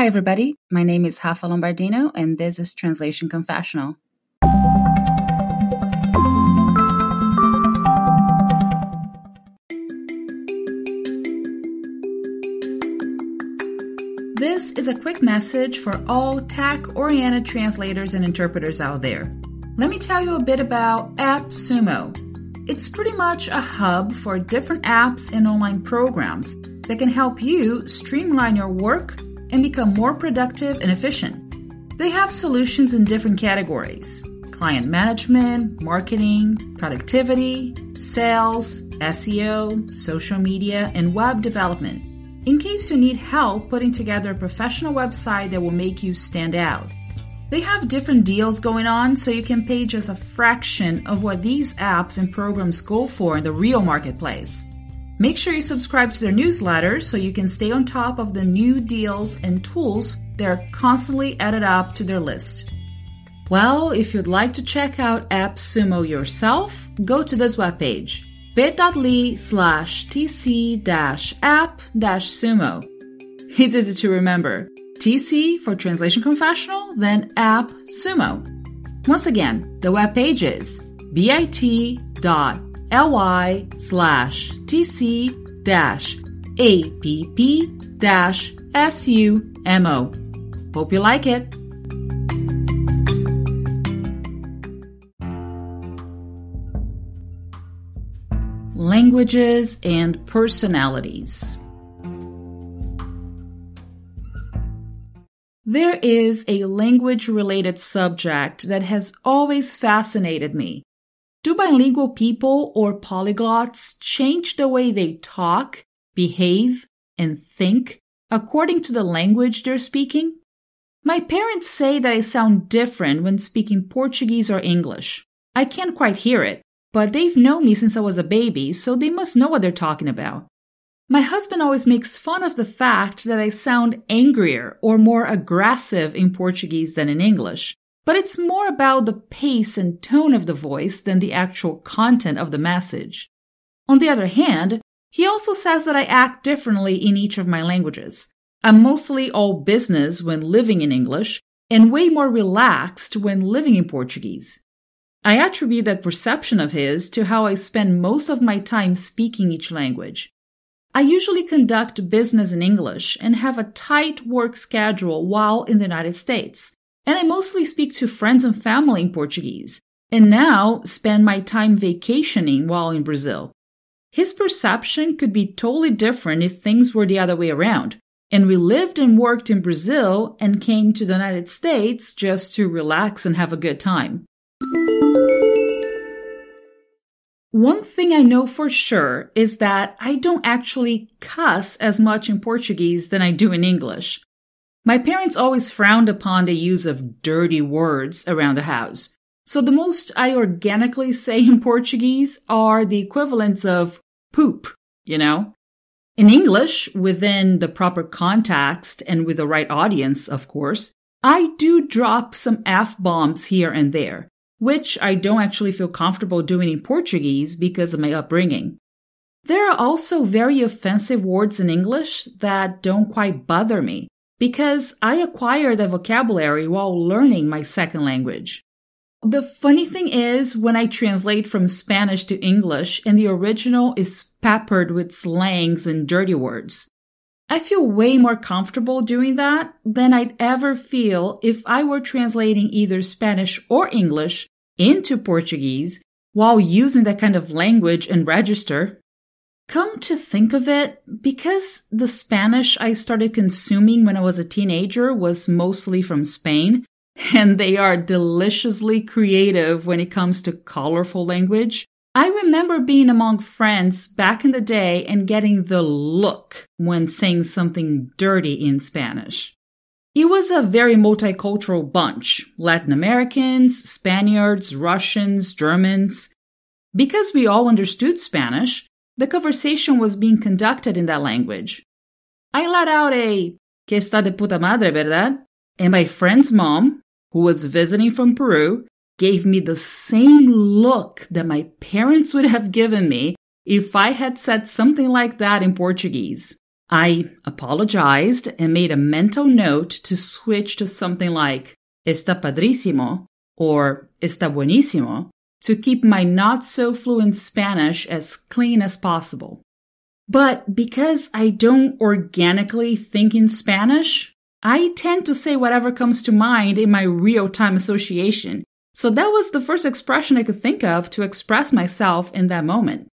Hi, everybody. My name is Rafa Lombardino, and this is Translation Confessional. This is a quick message for all TAC oriented translators and interpreters out there. Let me tell you a bit about AppSumo. It's pretty much a hub for different apps and online programs that can help you streamline your work and become more productive and efficient. They have solutions in different categories client management, marketing, productivity, sales, SEO, social media, and web development. In case you need help putting together a professional website that will make you stand out. They have different deals going on, so you can pay just a fraction of what these apps and programs go for in the real marketplace. Make sure you subscribe to their newsletter so you can stay on top of the new deals and tools that are constantly added up to their list. Well, if you'd like to check out AppSumo yourself, go to this webpage bit.ly slash tc app sumo. It's easy to remember. TC for Translation Confessional, then App Sumo. Once again, the webpage is bit.ly slash tc dash app dash sumo. Hope you like it. Languages and personalities. There is a language related subject that has always fascinated me. Do bilingual people or polyglots change the way they talk, behave, and think according to the language they're speaking? My parents say that I sound different when speaking Portuguese or English. I can't quite hear it, but they've known me since I was a baby, so they must know what they're talking about. My husband always makes fun of the fact that I sound angrier or more aggressive in Portuguese than in English, but it's more about the pace and tone of the voice than the actual content of the message. On the other hand, he also says that I act differently in each of my languages. I'm mostly all business when living in English and way more relaxed when living in Portuguese. I attribute that perception of his to how I spend most of my time speaking each language. I usually conduct business in English and have a tight work schedule while in the United States. And I mostly speak to friends and family in Portuguese, and now spend my time vacationing while in Brazil. His perception could be totally different if things were the other way around, and we lived and worked in Brazil and came to the United States just to relax and have a good time. One thing I know for sure is that I don't actually cuss as much in Portuguese than I do in English. My parents always frowned upon the use of dirty words around the house. So the most I organically say in Portuguese are the equivalents of poop, you know? In English, within the proper context and with the right audience, of course, I do drop some F bombs here and there which I don't actually feel comfortable doing in Portuguese because of my upbringing. There are also very offensive words in English that don't quite bother me because I acquired the vocabulary while learning my second language. The funny thing is, when I translate from Spanish to English and the original is peppered with slangs and dirty words, I feel way more comfortable doing that than I'd ever feel if I were translating either Spanish or English into Portuguese while using that kind of language and register. Come to think of it, because the Spanish I started consuming when I was a teenager was mostly from Spain, and they are deliciously creative when it comes to colorful language. I remember being among friends back in the day and getting the look when saying something dirty in Spanish. It was a very multicultural bunch Latin Americans, Spaniards, Russians, Germans. Because we all understood Spanish, the conversation was being conducted in that language. I let out a que está de puta madre, verdad? And my friend's mom, who was visiting from Peru, gave me the same look that my parents would have given me if I had said something like that in Portuguese. I apologized and made a mental note to switch to something like está padrísimo or está buenísimo to keep my not so fluent Spanish as clean as possible. But because I don't organically think in Spanish, I tend to say whatever comes to mind in my real time association. So that was the first expression I could think of to express myself in that moment.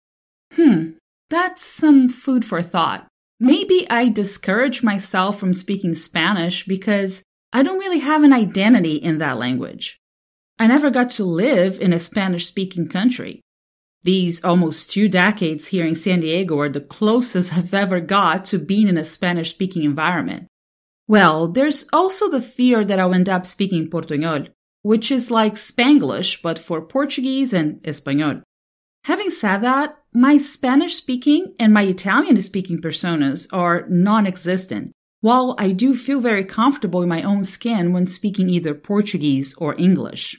Hmm, that's some food for thought. Maybe I discourage myself from speaking Spanish because I don't really have an identity in that language. I never got to live in a Spanish speaking country. These almost two decades here in San Diego are the closest I've ever got to being in a Spanish speaking environment. Well, there's also the fear that I'll end up speaking Portuñol, which is like Spanglish but for Portuguese and Espanol. Having said that, my Spanish speaking and my Italian speaking personas are non existent, while I do feel very comfortable in my own skin when speaking either Portuguese or English.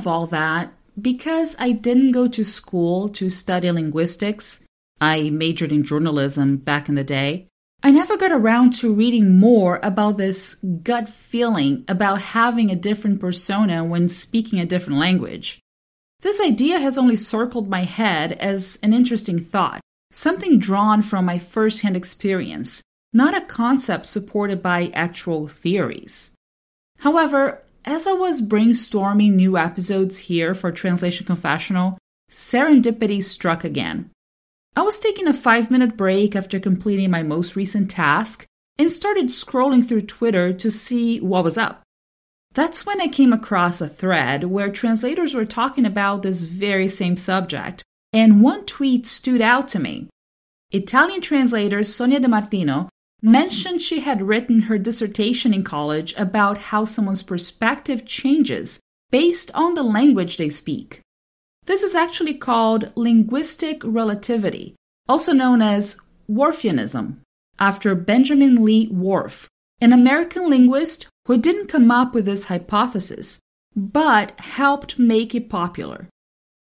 Of all that, because I didn't go to school to study linguistics, I majored in journalism back in the day. I never got around to reading more about this gut feeling about having a different persona when speaking a different language. This idea has only circled my head as an interesting thought, something drawn from my firsthand experience, not a concept supported by actual theories. However, as I was brainstorming new episodes here for Translation Confessional, serendipity struck again. I was taking a five minute break after completing my most recent task and started scrolling through Twitter to see what was up. That's when I came across a thread where translators were talking about this very same subject, and one tweet stood out to me. Italian translator Sonia De Martino mentioned she had written her dissertation in college about how someone's perspective changes based on the language they speak. This is actually called linguistic relativity, also known as Whorfianism, after Benjamin Lee Whorf, an American linguist who didn't come up with this hypothesis, but helped make it popular.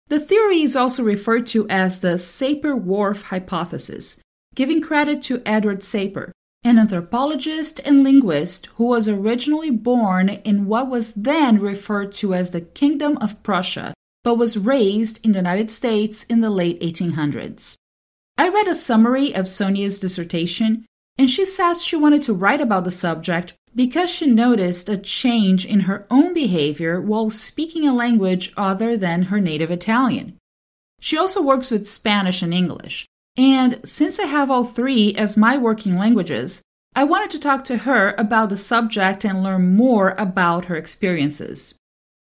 The theory is also referred to as the Sapir Whorf hypothesis, giving credit to Edward Sapir, an anthropologist and linguist who was originally born in what was then referred to as the Kingdom of Prussia but was raised in the United States in the late 1800s. I read a summary of Sonia's dissertation, and she says she wanted to write about the subject because she noticed a change in her own behavior while speaking a language other than her native Italian. She also works with Spanish and English, and since I have all three as my working languages, I wanted to talk to her about the subject and learn more about her experiences.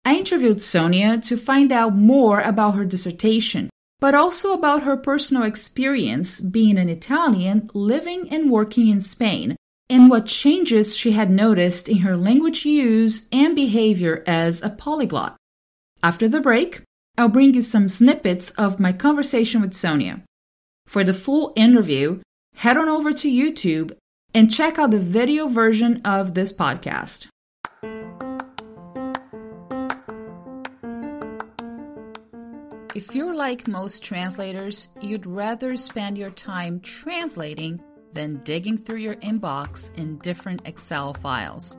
I interviewed Sonia to find out more about her dissertation, but also about her personal experience being an Italian living and working in Spain, and what changes she had noticed in her language use and behavior as a polyglot. After the break, I'll bring you some snippets of my conversation with Sonia. For the full interview, head on over to YouTube and check out the video version of this podcast. If you're like most translators, you'd rather spend your time translating than digging through your inbox in different Excel files.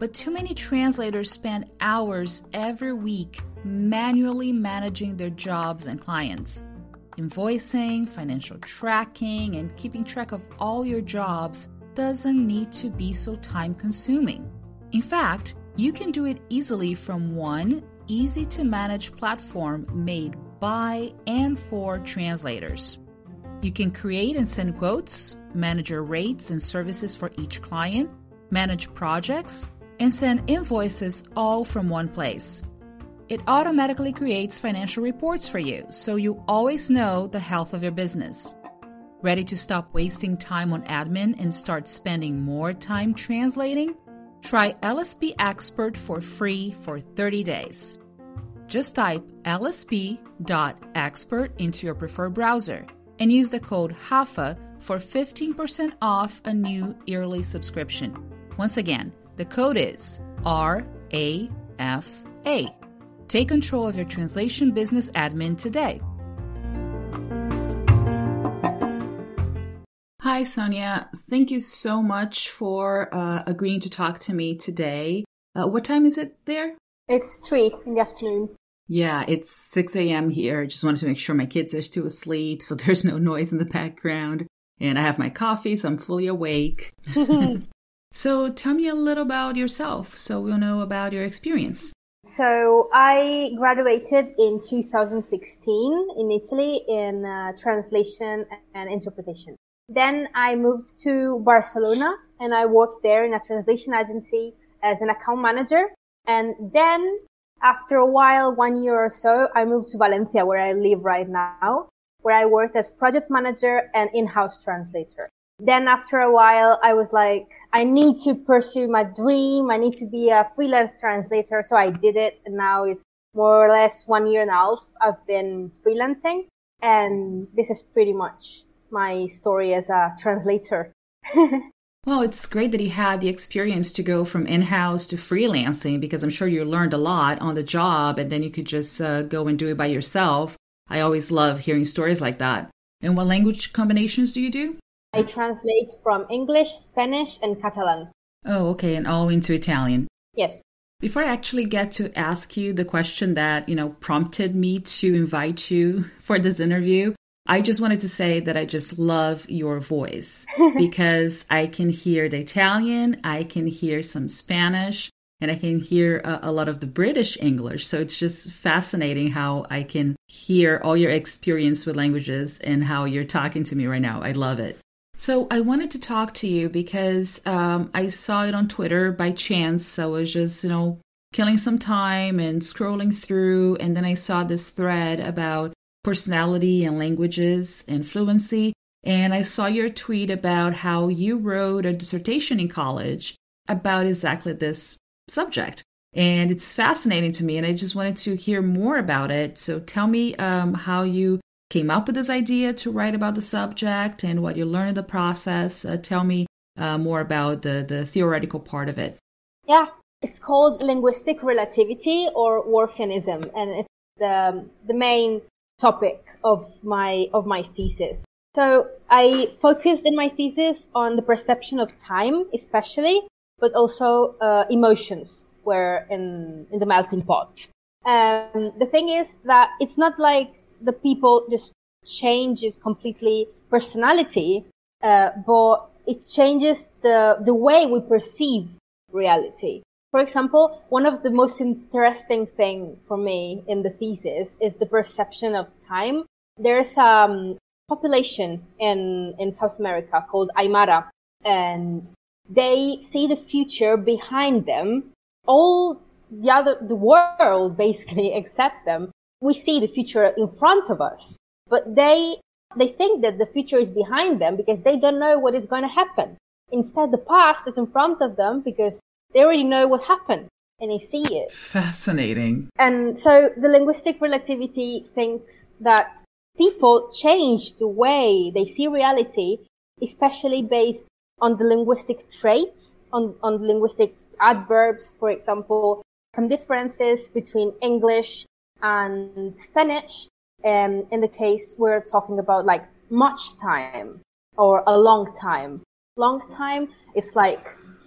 But too many translators spend hours every week manually managing their jobs and clients. Invoicing, financial tracking, and keeping track of all your jobs doesn't need to be so time consuming. In fact, you can do it easily from one easy to manage platform made by and for translators. You can create and send quotes, manage your rates and services for each client, manage projects, and send invoices all from one place. It automatically creates financial reports for you so you always know the health of your business. Ready to stop wasting time on admin and start spending more time translating? Try LSP Expert for free for 30 days. Just type lsp.expert into your preferred browser and use the code RAFA for 15% off a new yearly subscription. Once again, the code is RAFA. Take control of your translation business admin today. Hi, Sonia. Thank you so much for uh, agreeing to talk to me today. Uh, what time is it there? It's 3 in the afternoon. Yeah, it's 6 a.m. here. Just wanted to make sure my kids are still asleep so there's no noise in the background. And I have my coffee, so I'm fully awake. so tell me a little about yourself so we'll know about your experience. So I graduated in 2016 in Italy in uh, translation and interpretation. Then I moved to Barcelona and I worked there in a translation agency as an account manager. And then after a while, one year or so, I moved to Valencia where I live right now, where I worked as project manager and in-house translator. Then after a while, I was like, I need to pursue my dream. I need to be a freelance translator. So I did it. And now it's more or less one year and a half I've been freelancing. And this is pretty much my story as a translator. well, it's great that you had the experience to go from in house to freelancing because I'm sure you learned a lot on the job and then you could just uh, go and do it by yourself. I always love hearing stories like that. And what language combinations do you do? I translate from English, Spanish, and Catalan. Oh, okay, and all into Italian. Yes. Before I actually get to ask you the question that, you know, prompted me to invite you for this interview, I just wanted to say that I just love your voice because I can hear the Italian, I can hear some Spanish, and I can hear a, a, lot of the British English. So it's just fascinating how I can hear all your experience with languages and how you're talking to me right now. I love it. So I wanted to talk to you because um, I saw it on Twitter by chance. I was just, you know, killing some time and scrolling through, and then I saw this thread about personality and languages and fluency. And I saw your tweet about how you wrote a dissertation in college about exactly this subject. And it's fascinating to me, and I just wanted to hear more about it. So tell me um, how you came up with this idea to write about the subject and what you learned in the process. Uh, tell me uh, more about the, the theoretical part of it. Yeah, it's called linguistic relativity or Whorfianism, and it's the, the main topic of my of my thesis. So I focused in my thesis on the perception of time, especially, but also uh, emotions were in in the melting pot. Um, the thing is that it's not like the people just changes completely personality, uh, but it changes the the way we perceive reality. For example, one of the most interesting thing for me in the thesis is the perception of time. There's a um, population in in South America called Aymara, and they see the future behind them. All the other the world basically accepts them we see the future in front of us, but they they think that the future is behind them because they don't know what is going to happen. Instead, the past is in front of them because they already know what happened and they see it. Fascinating. And so the linguistic relativity thinks that people change the way they see reality, especially based on the linguistic traits, on, on linguistic adverbs, for example, some differences between English and Spanish. Um, in the case we're talking about like much time or a long time. Long time is like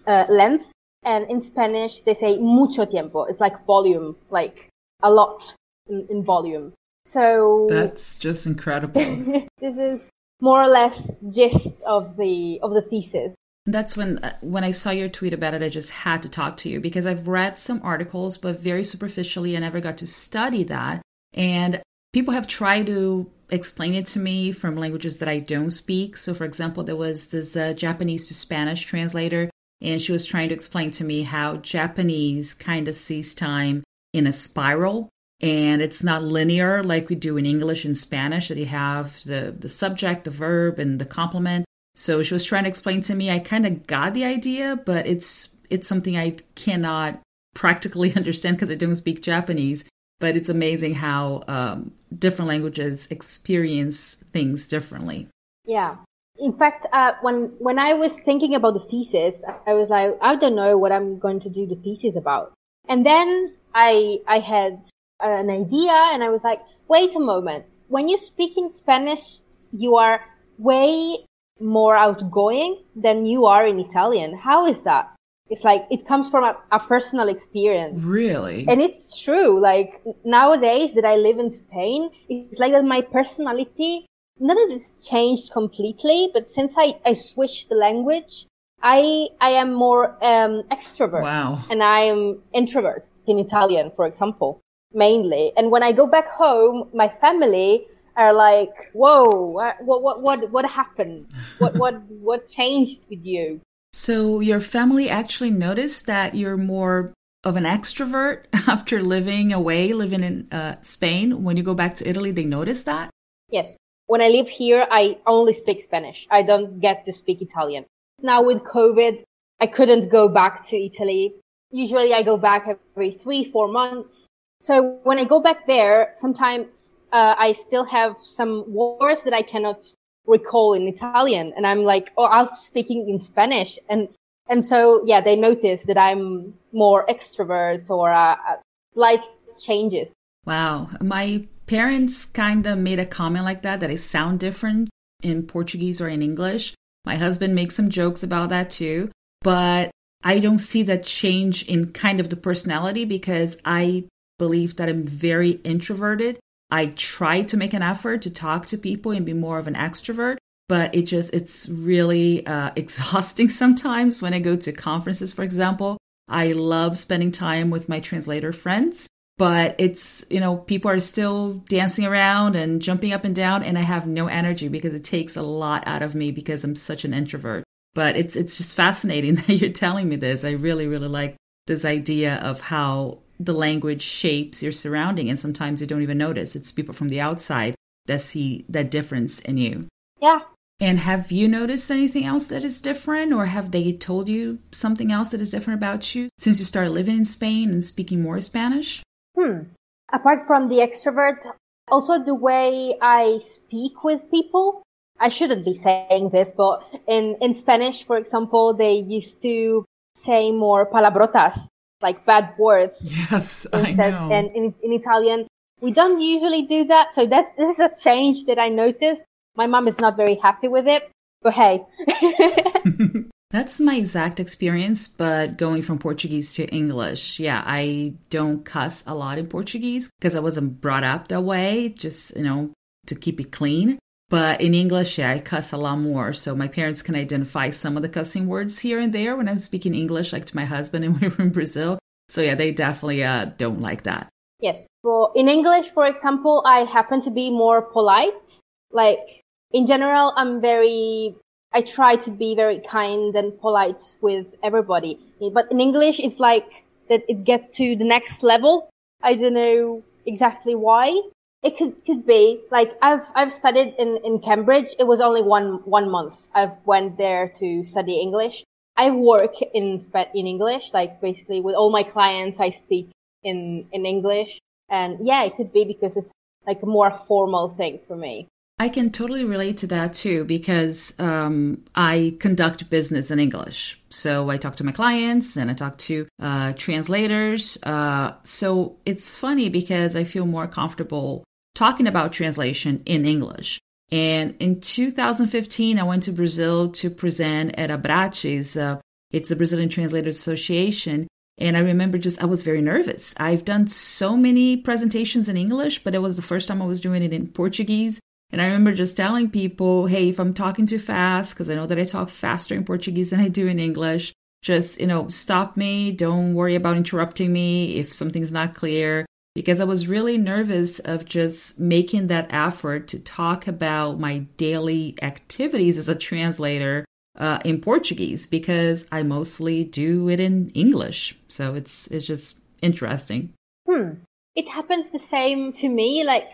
uh, length, and in Spanish they say mucho tiempo. It's like volume, like a lot in, in volume. So that's just incredible. this is more or less gist of the of the thesis. That's when uh, when I saw your tweet about it, I just had to talk to you because I've read some articles, but very superficially. I never got to study that, and people have tried to explain it to me from languages that I don't speak. So, for example, there was this uh, Japanese to Spanish translator, and she was trying to explain to me how Japanese kind of sees time in a spiral and it's not linear like we do in English and Spanish that you have the the subject, the verb, and the complement. So she was trying to explain to me. I kind of got the idea, but it's it's something I cannot practically understand because I don't speak Japanese. But it's amazing how um, different languages experience things differently. Yeah. In fact, uh, when when I was thinking about the thesis, I was like, I don't know what I'm going to do the thesis about. And then I I had an idea and I was like, wait a moment. When you speak in Spanish, you are way more outgoing than you are in Italian. How is that? It's like it comes from a, a, personal experience. Really? And it's true. Like nowadays that I live in Spain, it's like that my personality, not that it's changed completely, but since I, I switched the language, I I am more um, extrovert. Wow. And I am introvert in Italian, for example mainly. And when I go back home, my family are like, "Whoa, what what what what happened? What what what changed with you?" So your family actually noticed that you're more of an extrovert after living away, living in uh, Spain. When you go back to Italy, they notice that. Yes. When I live here, I only speak Spanish. I don't get to speak Italian. Now with COVID, I couldn't go back to Italy. Usually I go back every three, four months. So when I go back there, sometimes uh, I still have some words that I cannot recall in Italian, and I'm like, oh, I'm speaking in Spanish, and and so yeah, they notice that I'm more extrovert or uh, uh like changes. Wow, my parents kind of made a comment like that that I sound different in Portuguese or in English. My husband makes some jokes about that too, but I don't see that change in kind of the personality because I believe that I'm very introverted. I try to make an effort to talk to people and be more of an extrovert, but it just, it's really uh, exhausting sometimes when I go to conferences, for example. I love spending time with my translator friends, but it's, you know, people are still dancing around and jumping up and down, and I have no energy because it takes a lot out of me because I'm such an introvert. But it's it's just fascinating that you're telling me this. I really, really like this idea of how the language shapes your surrounding and sometimes you don't even notice. It's people from the outside that see that difference in you. Yeah. And have you noticed anything else that is different or have they told you something else that is different about you since you started living in spain and speaking more spanish? Hmm. Apart from the extrovert also the way i speak with people i shouldn't be saying this but in in spanish for example they used to say more palabrotas like bad words. Yes, I know. And in, in Italian, we don't usually do that. So that this is a change that I noticed. My mom is not very happy with it, but hey. That's my exact experience, but going from Portuguese to English. Yeah, I don't cuss a lot in Portuguese because I wasn't brought up that way, just, you know, to keep it clean. But in English, yeah, I cuss a lot more. So my parents can identify some of the cussing words here and there when I'm speaking English, like to my husband and we were in Brazil. So yeah, they definitely uh, don't like that. Yes. Well, in English, for example, I happen to be more polite. Like in general, I'm very, I try to be very kind and polite with everybody. But in English, it's like that it gets to the next level. I don't know exactly why. It could could be like I've I've studied in in Cambridge. It was only one one month. I've went there to study English. I work in in English, like basically with all my clients, I speak in in English. And yeah, it could be because it's like a more formal thing for me. I can totally relate to that too because um, I conduct business in English. So I talk to my clients and I talk to uh, translators. Uh, so it's funny because I feel more comfortable talking about translation in English. And in 2015, I went to Brazil to present at Abrates. Uh, it's the Brazilian Translators Association. And I remember just, I was very nervous. I've done so many presentations in English, but it was the first time I was doing it in Portuguese. And I remember just telling people, hey, if I'm talking too fast, because I know that I talk faster in Portuguese than I do in English, just, you know, stop me. Don't worry about interrupting me if something's not clear because I was really nervous of just making that effort to talk about my daily activities as a translator uh, in Portuguese because I mostly do it in English. So it's it's just interesting. hmm, it happens the same to me. Like,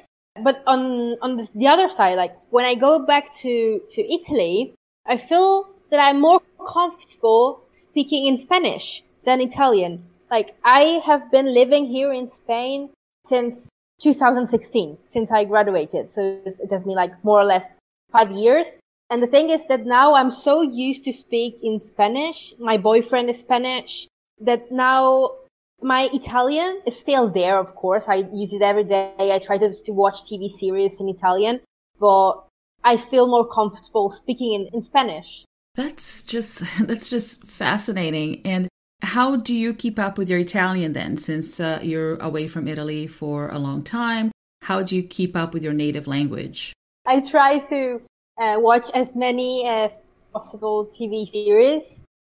but on on the, the other side, like when I go back to to Italy, I feel that I'm more comfortable speaking in Spanish than Italian. Like I have been living here in Spain since 2016, since I graduated. So it has been like more or less five years. And the thing is that now I'm so used to speak in Spanish. My boyfriend is Spanish that now my Italian is still there, of course. I use it every day. I try to, to watch TV series in Italian, but I feel more comfortable speaking in, in Spanish. That's just that's just fascinating. And how do you keep up with your Italian then, since uh, you're away from Italy for a long time? How do you keep up with your native language? I try to uh, watch as many as possible TV series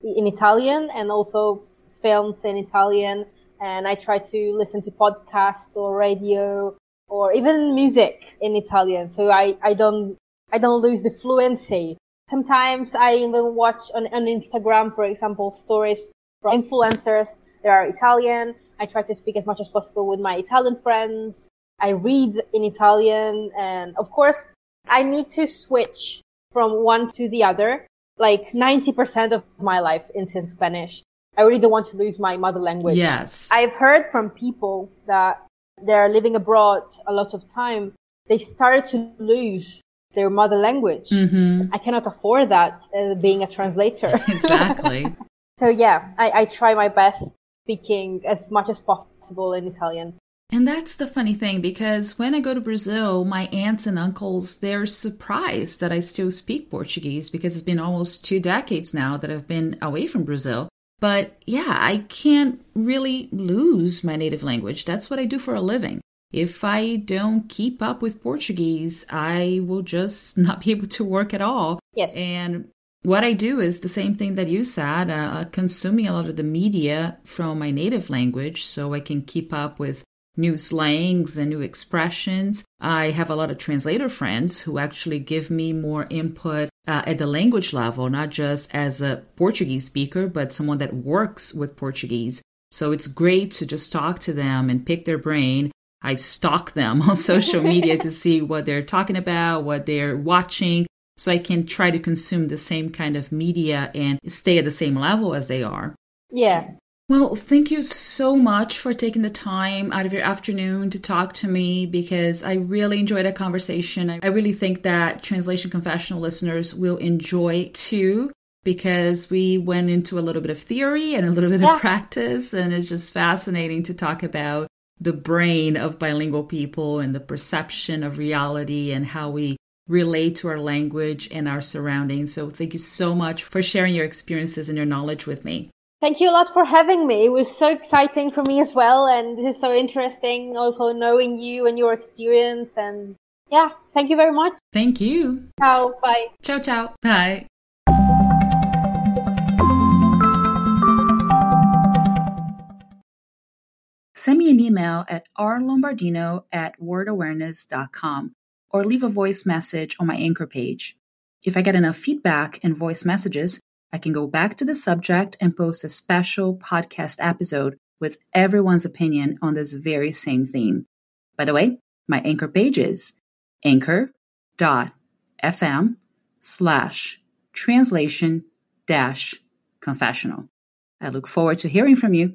in Italian and also films in Italian. And I try to listen to podcasts or radio or even music in Italian. So I, I don't, I don't lose the fluency. Sometimes I even watch on, on Instagram, for example, stories from influencers that are Italian. I try to speak as much as possible with my Italian friends. I read in Italian and of course I need to switch from one to the other. Like 90% of my life is in Spanish. I really don't want to lose my mother language. Yes. I've heard from people that they're living abroad a lot of time. They started to lose their mother language. Mm-hmm. I cannot afford that uh, being a translator. Exactly. So yeah, I, I try my best speaking as much as possible in Italian. And that's the funny thing because when I go to Brazil, my aunts and uncles, they're surprised that I still speak Portuguese because it's been almost two decades now that I've been away from Brazil. But yeah, I can't really lose my native language. That's what I do for a living. If I don't keep up with Portuguese, I will just not be able to work at all. Yes. And what I do is the same thing that you said, uh, consuming a lot of the media from my native language so I can keep up with new slangs and new expressions. I have a lot of translator friends who actually give me more input uh, at the language level, not just as a Portuguese speaker, but someone that works with Portuguese. So it's great to just talk to them and pick their brain. I stalk them on social media to see what they're talking about, what they're watching, so I can try to consume the same kind of media and stay at the same level as they are. Yeah. Well, thank you so much for taking the time out of your afternoon to talk to me because I really enjoyed a conversation. I really think that Translation Confessional listeners will enjoy too because we went into a little bit of theory and a little bit Yeah. of practice, and it's just fascinating to talk about the brain of bilingual people and the perception of reality and how we relate to our language and our surroundings. So, thank you so much for sharing your experiences and your knowledge with me. Thank you a lot for having me. It was so exciting for me as well, and this is so interesting also knowing you and your experience. And yeah, thank you very much. Thank you. Ciao. Bye. Ciao, ciao. Bye. Send me an email at rlombardino at wordawareness.com or leave a voice message on my anchor page. If I get enough feedback and voice messages, I can go back to the subject and post a special podcast episode with everyone's opinion on this very same theme. By the way, my anchor page is anchor.fm slash translation dash confessional. I look forward to hearing from you.